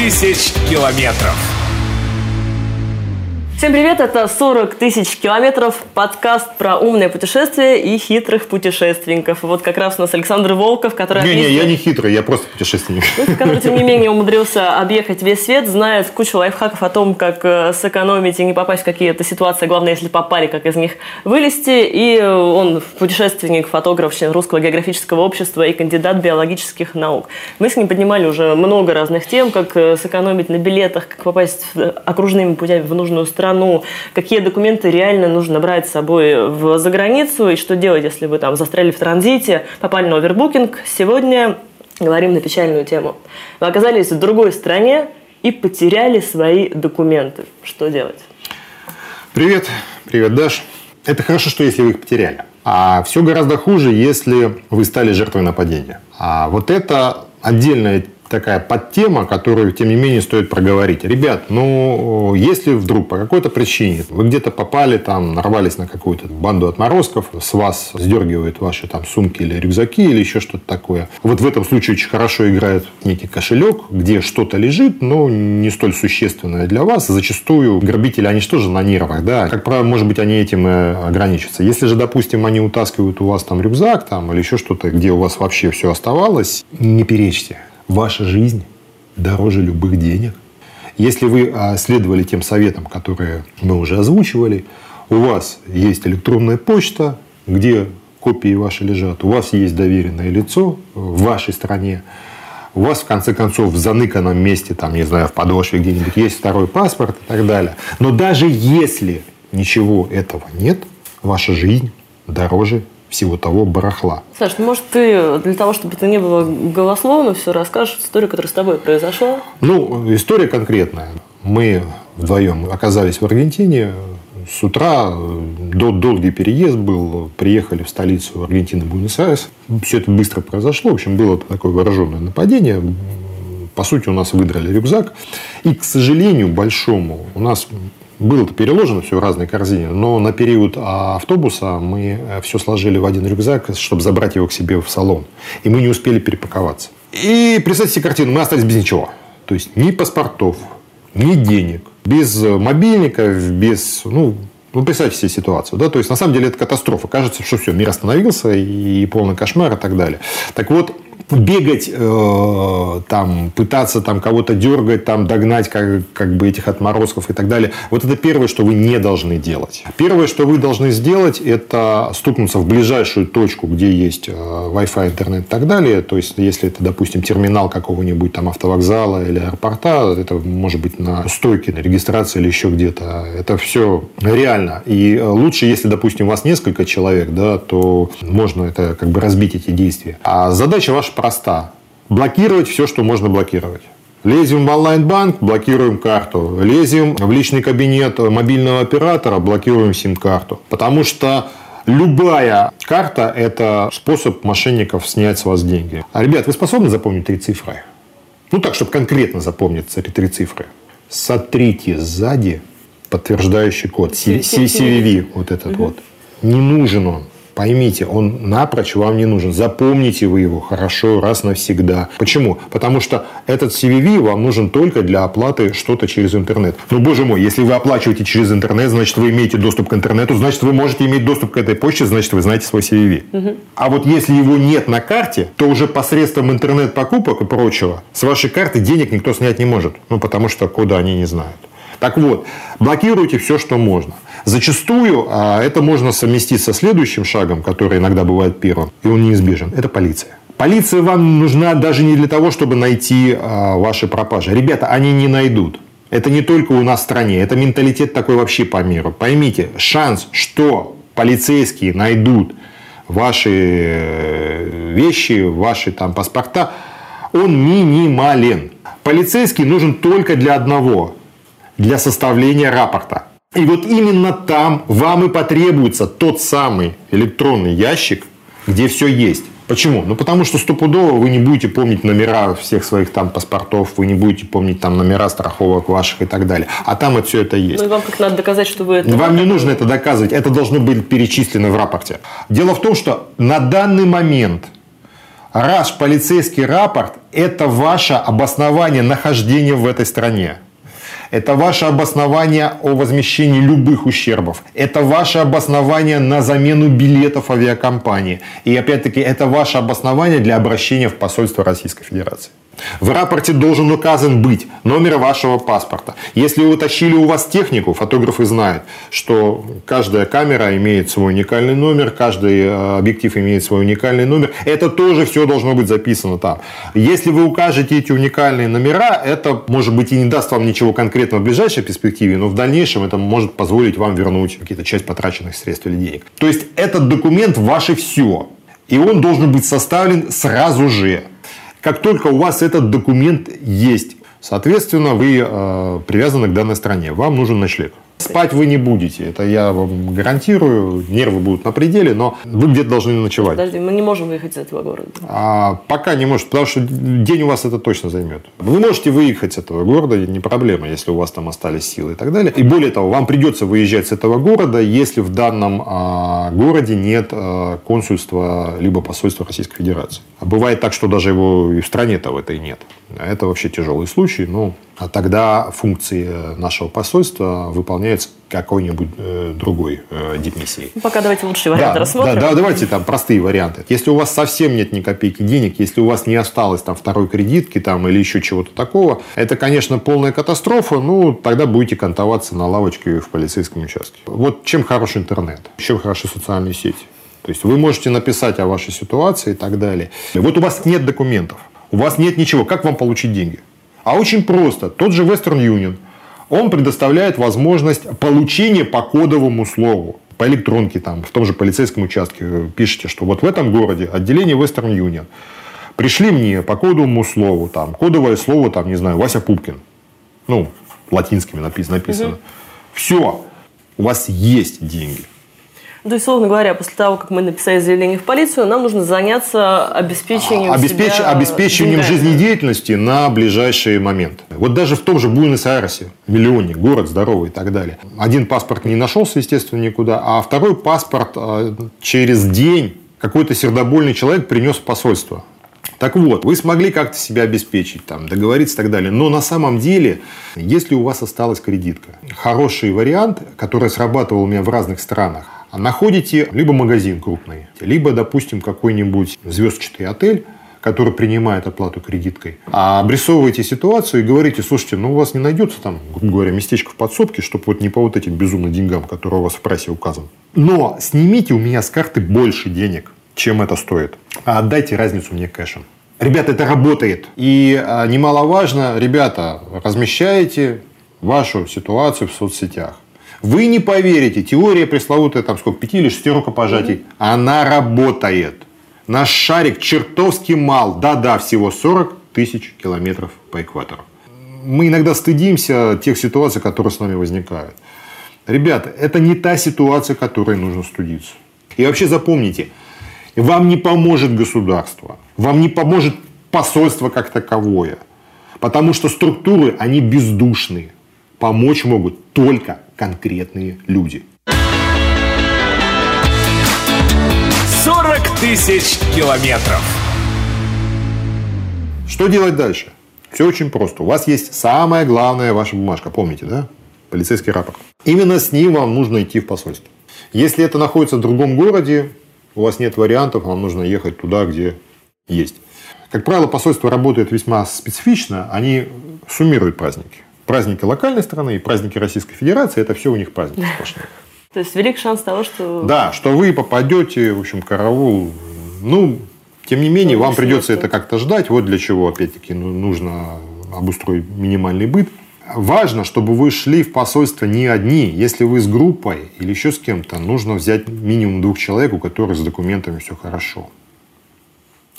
тысяч километров. Всем привет, это 40 тысяч километров, подкаст про умное путешествие и хитрых путешественников. Вот как раз у нас Александр Волков, который... Не, не, я не хитрый, я просто путешественник. Который, тем не менее, умудрился объехать весь свет, знает кучу лайфхаков о том, как э, сэкономить и не попасть в какие-то ситуации, главное, если попали, как из них вылезти. И он путешественник, фотограф, член Русского географического общества и кандидат биологических наук. Мы с ним поднимали уже много разных тем, как э, сэкономить на билетах, как попасть окружными путями в нужную страну, страну, какие документы реально нужно брать с собой в заграницу и что делать, если вы там застряли в транзите, попали на овербукинг. Сегодня говорим на печальную тему. Вы оказались в другой стране и потеряли свои документы. Что делать? Привет. Привет, Даш. Это хорошо, что если вы их потеряли. А все гораздо хуже, если вы стали жертвой нападения. А вот это отдельная такая подтема, которую, тем не менее, стоит проговорить. Ребят, ну, если вдруг по какой-то причине вы где-то попали, там, нарвались на какую-то банду отморозков, с вас сдергивают ваши там сумки или рюкзаки или еще что-то такое. Вот в этом случае очень хорошо играет некий кошелек, где что-то лежит, но не столь существенное для вас. Зачастую грабители, они что же на нервах, да? Как правило, может быть, они этим и ограничатся. Если же, допустим, они утаскивают у вас там рюкзак там, или еще что-то, где у вас вообще все оставалось, не перечьте ваша жизнь дороже любых денег. Если вы а, следовали тем советам, которые мы уже озвучивали, у вас есть электронная почта, где копии ваши лежат, у вас есть доверенное лицо в вашей стране, у вас, в конце концов, в заныканном месте, там, не знаю, в подошве где-нибудь есть второй паспорт и так далее. Но даже если ничего этого нет, ваша жизнь дороже всего того барахла. Саш, ну, может, ты для того, чтобы это не было голословно, все расскажешь историю, которая с тобой произошла? Ну, история конкретная. Мы вдвоем оказались в Аргентине. С утра до, долгий переезд был. Приехали в столицу Аргентины, Буэнос-Айрес. Все это быстро произошло. В общем, было такое вооруженное нападение. По сути, у нас выдрали рюкзак. И, к сожалению, большому, у нас было переложено все в разные корзины, но на период автобуса мы э, все сложили в один рюкзак, чтобы забрать его к себе в салон. И мы не успели перепаковаться. И представьте себе картину, мы остались без ничего. То есть ни паспортов, ни денег, без мобильников, без, ну, ну, представьте себе ситуацию. Да? То есть, на самом деле, это катастрофа. Кажется, что все, мир остановился, и полный кошмар, и так далее. Так вот, бегать, э, там, пытаться там, кого-то дергать, там, догнать как, как бы этих отморозков и так далее. Вот это первое, что вы не должны делать. Первое, что вы должны сделать, это стукнуться в ближайшую точку, где есть э, Wi-Fi, интернет и так далее. То есть, если это, допустим, терминал какого-нибудь там автовокзала или аэропорта, это может быть на стойке, на регистрации или еще где-то. Это все реально. И лучше, если, допустим, у вас несколько человек, да, то можно это как бы разбить эти действия. А задача ваша проста. Блокировать все, что можно блокировать. Лезем в онлайн-банк, блокируем карту. Лезем в личный кабинет мобильного оператора, блокируем сим-карту. Потому что любая карта – это способ мошенников снять с вас деньги. А, ребят, вы способны запомнить три цифры? Ну так, чтобы конкретно запомнить три цифры. Сотрите сзади подтверждающий код. CVV, вот этот вот. Не нужен он. Поймите, он напрочь вам не нужен. Запомните вы его хорошо раз навсегда. Почему? Потому что этот CVV вам нужен только для оплаты что-то через интернет. Ну, боже мой, если вы оплачиваете через интернет, значит, вы имеете доступ к интернету, значит, вы можете иметь доступ к этой почте, значит, вы знаете свой CVV. Угу. А вот если его нет на карте, то уже посредством интернет-покупок и прочего с вашей карты денег никто снять не может. Ну, потому что кода они не знают. Так вот, блокируйте все, что можно. Зачастую а, это можно совместить со следующим шагом, который иногда бывает первым, и он неизбежен. Это полиция. Полиция вам нужна даже не для того, чтобы найти а, ваши пропажи. Ребята, они не найдут. Это не только у нас в стране, это менталитет такой вообще по миру. Поймите, шанс, что полицейские найдут ваши э, вещи, ваши там паспорта, он минимален. Полицейский нужен только для одного для составления рапорта. И вот именно там вам и потребуется тот самый электронный ящик, где все есть. Почему? Ну, потому что стопудово вы не будете помнить номера всех своих там паспортов, вы не будете помнить там номера страховок ваших и так далее. А там это все это есть. Ну, и вам как надо доказать, что вы это... Вам не нужно это доказывать, это должно быть перечислено в рапорте. Дело в том, что на данный момент Раз полицейский рапорт – это ваше обоснование нахождения в этой стране. Это ваше обоснование о возмещении любых ущербов. Это ваше обоснование на замену билетов авиакомпании. И опять-таки это ваше обоснование для обращения в посольство Российской Федерации. В рапорте должен указан быть номер вашего паспорта. Если утащили у вас технику, фотографы знают, что каждая камера имеет свой уникальный номер, каждый э, объектив имеет свой уникальный номер. Это тоже все должно быть записано там. Если вы укажете эти уникальные номера, это, может быть, и не даст вам ничего конкретного в ближайшей перспективе, но в дальнейшем это может позволить вам вернуть какие-то часть потраченных средств или денег. То есть этот документ ваше все. И он должен быть составлен сразу же. Как только у вас этот документ есть, соответственно, вы э, привязаны к данной стране. Вам нужен ночлег. Спать вы не будете, это я вам гарантирую. Нервы будут на пределе, но вы где-то должны ночевать. Подожди, мы не можем выехать из этого города. А, пока не может, потому что день у вас это точно займет. Вы можете выехать с этого города, не проблема, если у вас там остались силы и так далее. И более того, вам придется выезжать с этого города, если в данном а, городе нет а, консульства либо посольства Российской Федерации. А бывает так, что даже его и в стране-то в этой нет. Это вообще тяжелый случай, но а тогда функции нашего посольства выполняются какой-нибудь э, другой э, дипмиссией. Ну, пока давайте лучшие варианты да, рассмотрим. Да, да, давайте там простые варианты. Если у вас совсем нет ни копейки денег, если у вас не осталось там второй кредитки там или еще чего-то такого, это, конечно, полная катастрофа, ну, тогда будете кантоваться на лавочке в полицейском участке. Вот чем хорош интернет, чем хороши социальные сети. То есть вы можете написать о вашей ситуации и так далее. Вот у вас нет документов, у вас нет ничего. Как вам получить деньги? А очень просто. Тот же Western Union, он предоставляет возможность получения по кодовому слову. По электронке, там, в том же полицейском участке пишите, что вот в этом городе отделение Western Union. Пришли мне по кодовому слову, там, кодовое слово, там, не знаю, Вася Пупкин. Ну, латинскими написано. написано. Угу. Все, у вас есть деньги. То есть, условно говоря, после того, как мы написали заявление в полицию, нам нужно заняться обеспечением Обеспеч... себя Обеспечением деньгами. жизнедеятельности на ближайший момент. Вот даже в том же Буэнос-Айресе, миллионник, город здоровый и так далее. Один паспорт не нашелся, естественно, никуда, а второй паспорт а, через день какой-то сердобольный человек принес в посольство. Так вот, вы смогли как-то себя обеспечить, там, договориться и так далее. Но на самом деле, если у вас осталась кредитка, хороший вариант, который срабатывал у меня в разных странах, находите либо магазин крупный, либо, допустим, какой-нибудь звездчатый отель, который принимает оплату кредиткой, а обрисовываете ситуацию и говорите, слушайте, ну у вас не найдется там, грубо говоря, местечко в подсобке, чтобы вот не по вот этим безумным деньгам, которые у вас в прессе указаны. Но снимите у меня с карты больше денег, чем это стоит, а отдайте разницу мне кэшем. Ребята, это работает. И а, немаловажно, ребята, размещаете вашу ситуацию в соцсетях. Вы не поверите, теория пресловутая, там сколько, пяти или шести рукопожатий, mm-hmm. она работает. Наш шарик чертовски мал. Да-да, всего 40 тысяч километров по экватору. Мы иногда стыдимся тех ситуаций, которые с нами возникают. Ребята, это не та ситуация, которой нужно студиться. И вообще запомните, вам не поможет государство, вам не поможет посольство как таковое. Потому что структуры, они бездушные. Помочь могут только конкретные люди. 40 тысяч километров. Что делать дальше? Все очень просто. У вас есть самая главная ваша бумажка. Помните, да? Полицейский рапорт. Именно с ним вам нужно идти в посольство. Если это находится в другом городе, у вас нет вариантов, вам нужно ехать туда, где есть. Как правило, посольство работает весьма специфично. Они суммируют праздники праздники локальной страны и праздники Российской Федерации, это все у них праздники сплошные. То есть велик шанс того, что... Да, что вы попадете, в общем, караул. Ну, тем не менее, вам придется это как-то ждать. Вот для чего, опять-таки, ну, нужно обустроить минимальный быт. Важно, чтобы вы шли в посольство не одни. Если вы с группой или еще с кем-то, нужно взять минимум двух человек, у которых с документами все хорошо.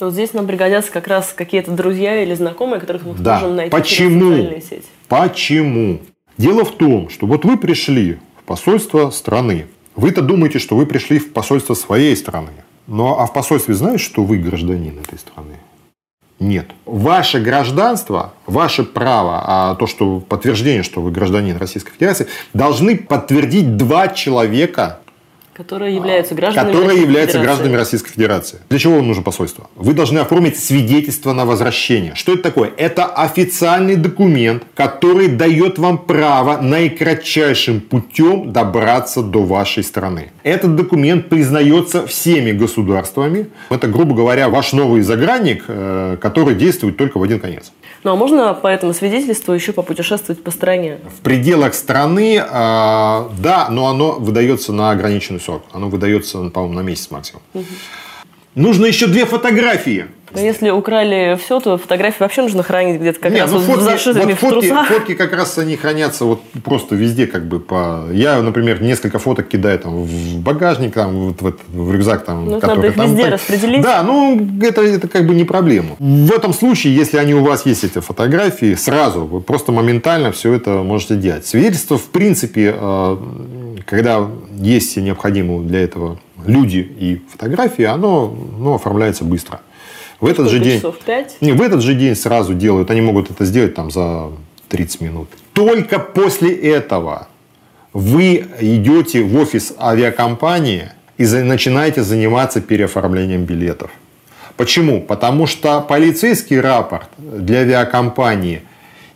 Вот здесь нам пригодятся как раз какие-то друзья или знакомые, которых мы да. можем найти Почему? через сети. Почему? Дело в том, что вот вы пришли в посольство страны. Вы-то думаете, что вы пришли в посольство своей страны. Но а в посольстве знаешь, что вы гражданин этой страны? Нет. Ваше гражданство, ваше право, а то, что подтверждение, что вы гражданин Российской Федерации, должны подтвердить два человека Которые являются гражданами которые Российской являются Федерации. гражданами Российской Федерации. Для чего вам нужно посольство? Вы должны оформить свидетельство на возвращение. Что это такое? Это официальный документ, который дает вам право наикратчайшим путем добраться до вашей страны. Этот документ признается всеми государствами. Это, грубо говоря, ваш новый загранник, э, который действует только в один конец. Ну а можно по этому свидетельству еще попутешествовать по стране? В пределах страны, э, да, но оно выдается на ограниченный срок. Оно выдается, по-моему, на месяц максимум. Нужно еще две фотографии. Но если украли все, то фотографии вообще нужно хранить где-то как Не, раз ну вот фотки, зашитыми вот в фотки, трусах. фотки как раз они хранятся вот просто везде как бы по... Я, например, несколько фоток кидаю там в багажник, там вот в, этот- в рюкзак там. Ну, который надо их там- везде так- распределить. Да, ну это, это как бы не проблема. В этом случае, если они у вас есть эти фотографии, сразу вы просто моментально все это можете делать. Свидетельство, в принципе, э, когда есть все необходимые для этого люди и фотографии, оно ну, оформляется быстро. В этот же день... часов? Пять? Не, в этот же день сразу делают. Они могут это сделать там за 30 минут. Только после этого вы идете в офис авиакомпании и начинаете заниматься переоформлением билетов. Почему? Потому что полицейский рапорт для авиакомпании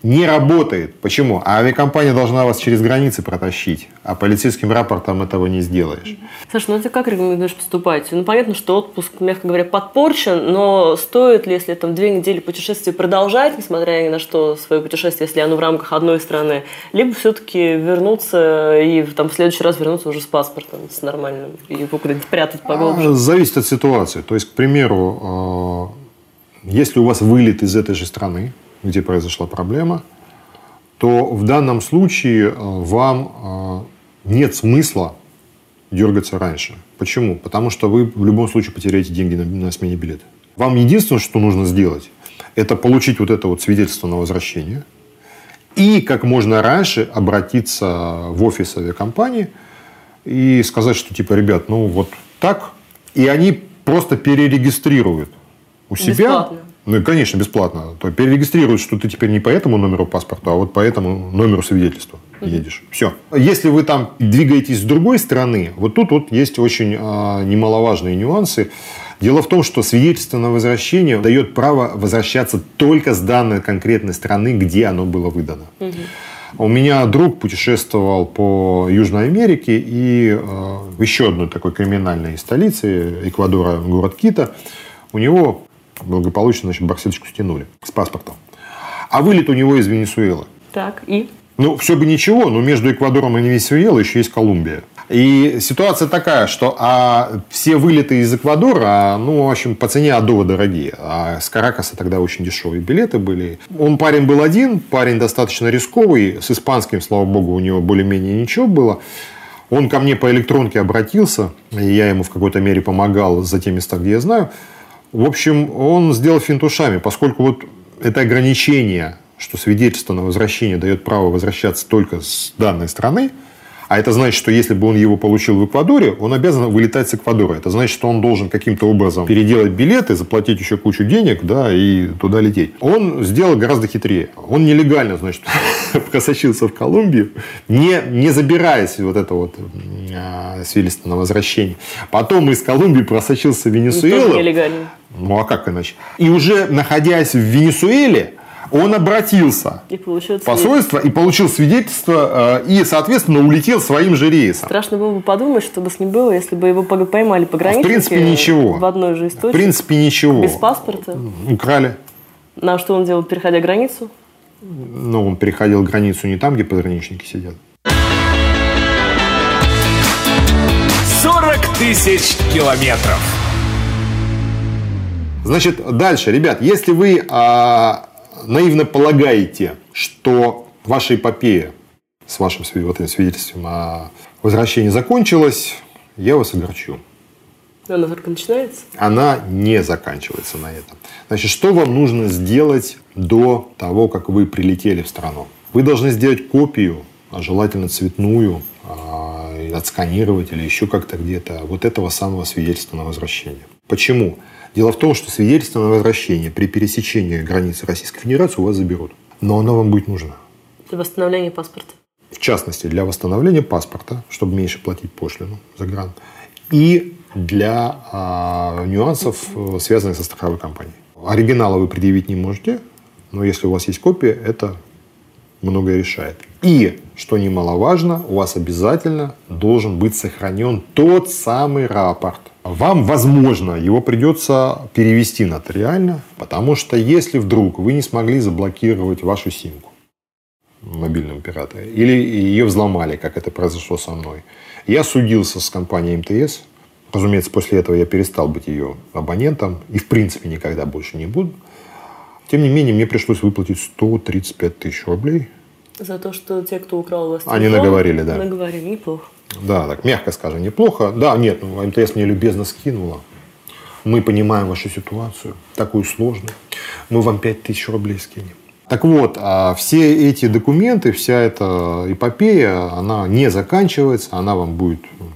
не работает. Почему? А авиакомпания должна вас через границы протащить, а полицейским рапортом этого не сделаешь. Саша, ну ты как рекомендуешь поступать? Ну понятно, что отпуск, мягко говоря, подпорчен, но стоит ли, если там две недели путешествия продолжать, несмотря ни на что, свое путешествие, если оно в рамках одной страны, либо все-таки вернуться и там в следующий раз вернуться уже с паспортом, с нормальным, и его куда-нибудь прятать поглубже? А, Зависит от ситуации. То есть, к примеру, э, если у вас вылет из этой же страны, где произошла проблема, то в данном случае э, вам э, нет смысла дергаться раньше. Почему? Потому что вы в любом случае потеряете деньги на, на смене билета. Вам единственное, что нужно сделать, это получить вот это вот свидетельство на возвращение и как можно раньше обратиться в офис авиакомпании и сказать, что типа, ребят, ну вот так. И они просто перерегистрируют у себя. Бесплатно. Ну, конечно, бесплатно. То перерегистрируют, что ты теперь не по этому номеру паспорта, а вот по этому номеру свидетельства едешь. Все. Если вы там двигаетесь с другой стороны, вот тут вот есть очень а, немаловажные нюансы. Дело в том, что свидетельство на возвращение дает право возвращаться только с данной конкретной страны, где оно было выдано. У меня друг путешествовал по Южной Америке и э, в еще одной такой криминальной столице Эквадора, город Кита, у него благополучно значит, барсеточку стянули с паспортом. А вылет у него из Венесуэлы. Так, и? Ну, все бы ничего, но между Эквадором и Венесуэлой еще есть Колумбия. И ситуация такая, что а, все вылеты из Эквадора, ну, в общем, по цене адово дорогие. А с Каракаса тогда очень дешевые билеты были. Он парень был один, парень достаточно рисковый. С испанским, слава богу, у него более-менее ничего было. Он ко мне по электронке обратился, и я ему в какой-то мере помогал за те места, где я знаю. В общем, он сделал финт ушами, поскольку вот это ограничение, что свидетельство на возвращение дает право возвращаться только с данной страны, а это значит, что если бы он его получил в Эквадоре, он обязан вылетать с Эквадора. Это значит, что он должен каким-то образом переделать билеты, заплатить еще кучу денег, да, и туда лететь. Он сделал гораздо хитрее. Он нелегально, значит, просочился в Колумбию, не, не забираясь вот это вот а, свидетельство на возвращение. Потом из Колумбии просочился в Тоже Венесуэлу. Ну, а как иначе? И уже находясь в Венесуэле, он обратился И получил в посольство и получил свидетельство, э, и, соответственно, улетел своим же рейсом. Страшно было бы подумать, что бы с ним было, если бы его поймали В пограничники. принципе, ничего. В одной же В истории. принципе, ничего. Без паспорта. Украли. На что он делал, переходя границу? Ну, он переходил границу не там, где пограничники сидят. 40 тысяч километров. Значит, дальше, ребят, если вы а, наивно полагаете, что ваша эпопея с вашим вот этим свидетельством о возвращении закончилась, я вас огорчу. Она только начинается. она не заканчивается на этом. Значит, что вам нужно сделать до того, как вы прилетели в страну? Вы должны сделать копию, а желательно цветную, а, отсканировать или еще как-то где-то вот этого самого свидетельства на возвращение. Почему? Дело в том, что свидетельство на возвращение при пересечении границы Российской Федерации у вас заберут. Но оно вам будет нужно. Для восстановления паспорта. в частности, для восстановления паспорта, чтобы меньше платить пошлину за грант, и для а, нюансов, э, связанных со страховой компанией. Оригинала вы предъявить не можете, но если у вас есть копия, это многое решает. И, что немаловажно, у вас обязательно должен быть сохранен тот самый рапорт. Вам, возможно, его придется перевести нотариально, потому что если вдруг вы не смогли заблокировать вашу симку в мобильном операторе, или ее взломали, как это произошло со мной, я судился с компанией МТС, разумеется, после этого я перестал быть ее абонентом и, в принципе, никогда больше не буду. Тем не менее, мне пришлось выплатить 135 тысяч рублей за то, что те, кто украл у вас телефон, Они наговорили, да. Наговорили, неплохо. Да, так мягко скажем, неплохо. Да, нет, ну, МТС мне любезно скинула. Мы понимаем вашу ситуацию, такую сложную. Мы вам 5 тысяч рублей скинем. Так вот, а все эти документы, вся эта эпопея, она не заканчивается, она вам будет ну,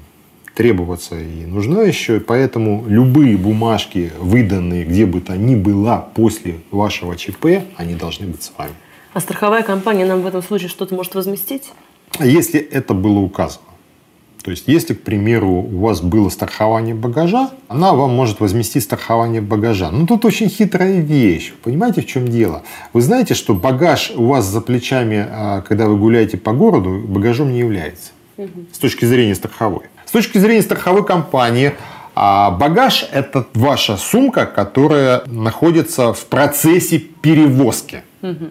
требоваться и нужна еще. И поэтому любые бумажки, выданные где бы то ни было после вашего ЧП, они должны быть с вами. А страховая компания нам в этом случае что-то может возместить? Если это было указано. То есть, если, к примеру, у вас было страхование багажа, она вам может возместить страхование багажа. Но тут очень хитрая вещь. Понимаете, в чем дело? Вы знаете, что багаж у вас за плечами, а, когда вы гуляете по городу, багажом не является. С точки зрения страховой. С точки зрения страховой компании, а багаж – это ваша сумка, которая находится в процессе перевозки. Угу.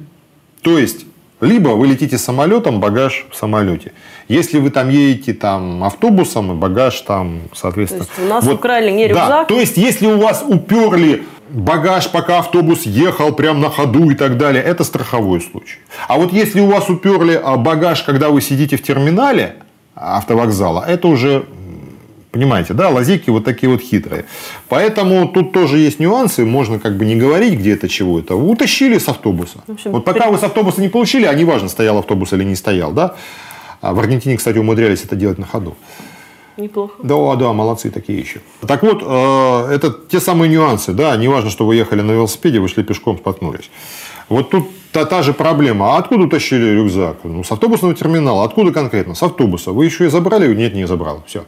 То есть, либо вы летите самолетом, багаж в самолете. Если вы там едете там, автобусом, и багаж там, соответственно... То есть, у нас вот, украли не рюкзак? Да, то есть, если у вас уперли багаж, пока автобус ехал прямо на ходу и так далее, это страховой случай. А вот если у вас уперли а, багаж, когда вы сидите в терминале автовокзала, это уже Понимаете, да, лазейки вот такие вот хитрые. Поэтому тут тоже есть нюансы. Можно как бы не говорить, где это, чего это. Утащили с автобуса. общем, вот пока вы с автобуса не получили, а неважно, стоял автобус или не стоял, да. А в Аргентине, кстати, умудрялись это делать на ходу. Неплохо. Да, да, молодцы такие еще. Так вот, э, это те самые нюансы, да, неважно, что вы ехали на велосипеде, вы шли пешком, споткнулись. Вот тут та, та же проблема. А откуда утащили рюкзак? Ну, с автобусного терминала. Откуда конкретно? С автобуса. Вы еще и забрали? Нет, не забрал. Все.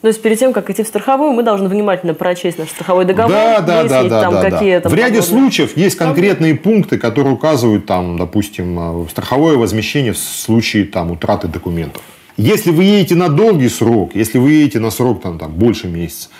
То есть перед тем, как идти в страховую, мы должны внимательно прочесть наш страховой договор, да, да, да, да, там, да, какие да. там В ряде случаев есть конкретные пункты, которые указывают, там, допустим, э, страховое возмещение в случае там, утраты документов. Если вы едете на долгий срок, если вы едете на срок там, там, больше месяца,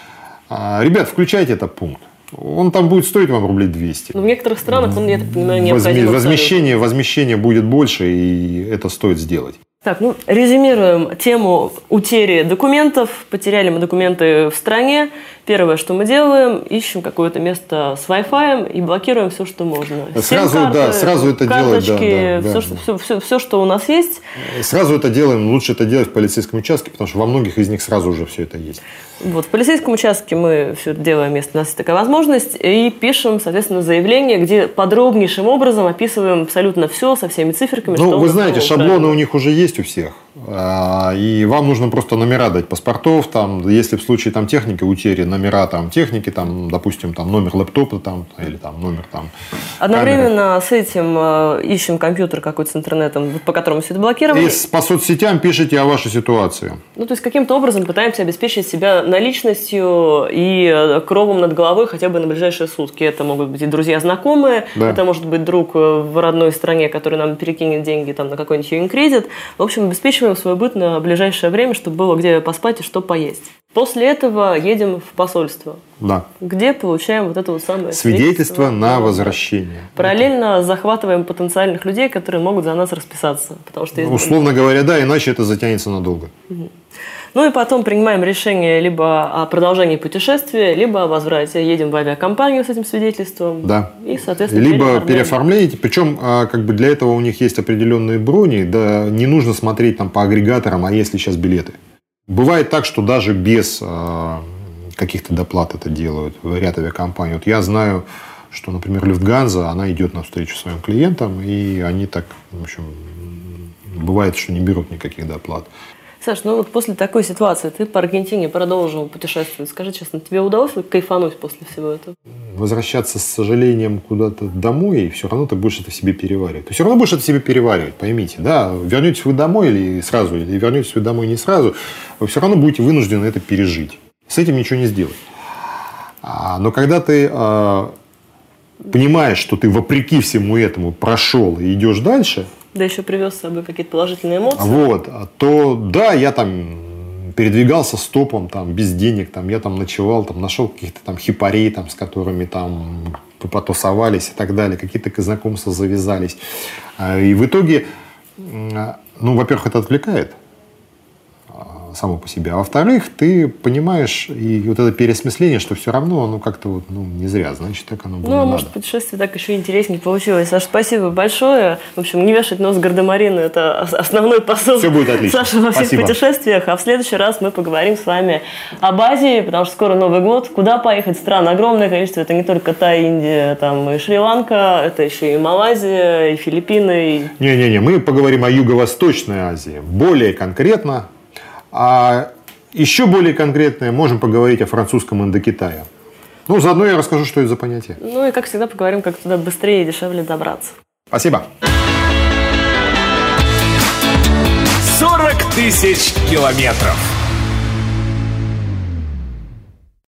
а, ребят, включайте этот пункт. Он там будет стоить вам рублей 200. Но в некоторых странах он, я так понимаю, необходим. Возмещение, возмещение будет больше, и это стоит сделать. Так, ну, резюмируем тему утери документов. Потеряли мы документы в стране. Первое, что мы делаем, ищем какое-то место с Wi-Fi и блокируем все, что можно. Сразу, да, сразу это делать. Да, да, все, да, что, все, все, все, что у нас есть. Сразу это делаем. Лучше это делать в полицейском участке, потому что во многих из них сразу уже все это есть. Вот, в полицейском участке мы все это делаем, если у нас есть такая возможность, и пишем, соответственно, заявление, где подробнейшим образом описываем абсолютно все со всеми циферками. Ну, вы знаете, шаблоны у них уже есть у всех. А, и вам нужно просто номера дать паспортов, там, если в случае там техники утери, номера там техники, там, допустим, там номер лэптопа там, или там номер там. Одновременно камеры. с этим э, ищем компьютер какой-то с интернетом, по которому все это блокировано. И по соцсетям пишите о вашей ситуации. Ну, то есть каким-то образом пытаемся обеспечить себя наличностью и э, кровом над головой хотя бы на ближайшие сутки. Это могут быть и друзья, знакомые, да. это может быть друг э, в родной стране, который нам перекинет деньги там на какой-нибудь юнкредит. В общем, обеспечиваем свой быт на ближайшее время, чтобы было где поспать и что поесть. После этого едем в посольство. Да. Где получаем вот это вот самое свидетельство, на возвращение. Параллельно это. захватываем потенциальных людей, которые могут за нас расписаться. Потому что Условно говоря, да, иначе это затянется надолго. Угу. Ну и потом принимаем решение либо о продолжении путешествия, либо о возврате. Едем в авиакомпанию с этим свидетельством. Да. И, соответственно, Либо переоформляете. Причем, а, как бы для этого у них есть определенные брони. Да, не нужно смотреть там по агрегаторам, а если сейчас билеты. Бывает так, что даже без а, каких-то доплат это делают в ряд авиакомпаний. Вот я знаю, что, например, Люфтганза, она идет навстречу своим клиентам, и они так, в общем, бывает, что не берут никаких доплат. Саш, ну вот после такой ситуации ты по Аргентине продолжил путешествовать. Скажи честно, тебе удалось кайфануть после всего этого? возвращаться с сожалением куда-то домой, и все равно ты будешь это в себе переваривать. Ты все равно будешь это в себе переваривать, поймите. Да, вернетесь вы домой или сразу, или вернетесь вы домой не сразу, вы все равно будете вынуждены это пережить. С этим ничего не сделать. А, но когда ты а, понимаешь, что ты вопреки всему этому прошел и идешь дальше, да еще привез с собой какие-то положительные эмоции. Вот, то да, я там передвигался стопом, там, без денег, там, я там ночевал, там, нашел каких-то там хипарей, там, с которыми там потусовались и так далее, какие-то знакомства завязались. А, и в итоге, ну, во-первых, это отвлекает, само по себе. А во-вторых, ты понимаешь, и вот это переосмысление, что все равно оно как-то вот, ну, не зря, значит, так оно было Ну, а надо. может, путешествие так еще интереснее получилось. Саша, спасибо большое. В общем, не вешать нос гардемарины – это основной посыл Все будет отлично. Саши во всех Спасибо. путешествиях. А в следующий раз мы поговорим с вами об Азии, потому что скоро Новый год. Куда поехать? Стран огромное количество. Это не только та Индия, там и Шри-Ланка, это еще и Малайзия, и Филиппины, и Не-не-не, мы поговорим о Юго-Восточной Азии. Более конкретно. А еще более конкретно можем поговорить о французском Индокитае. Ну, заодно я расскажу, что это за понятие. Ну и, как всегда, поговорим, как туда быстрее и дешевле добраться. Спасибо. 40 тысяч километров.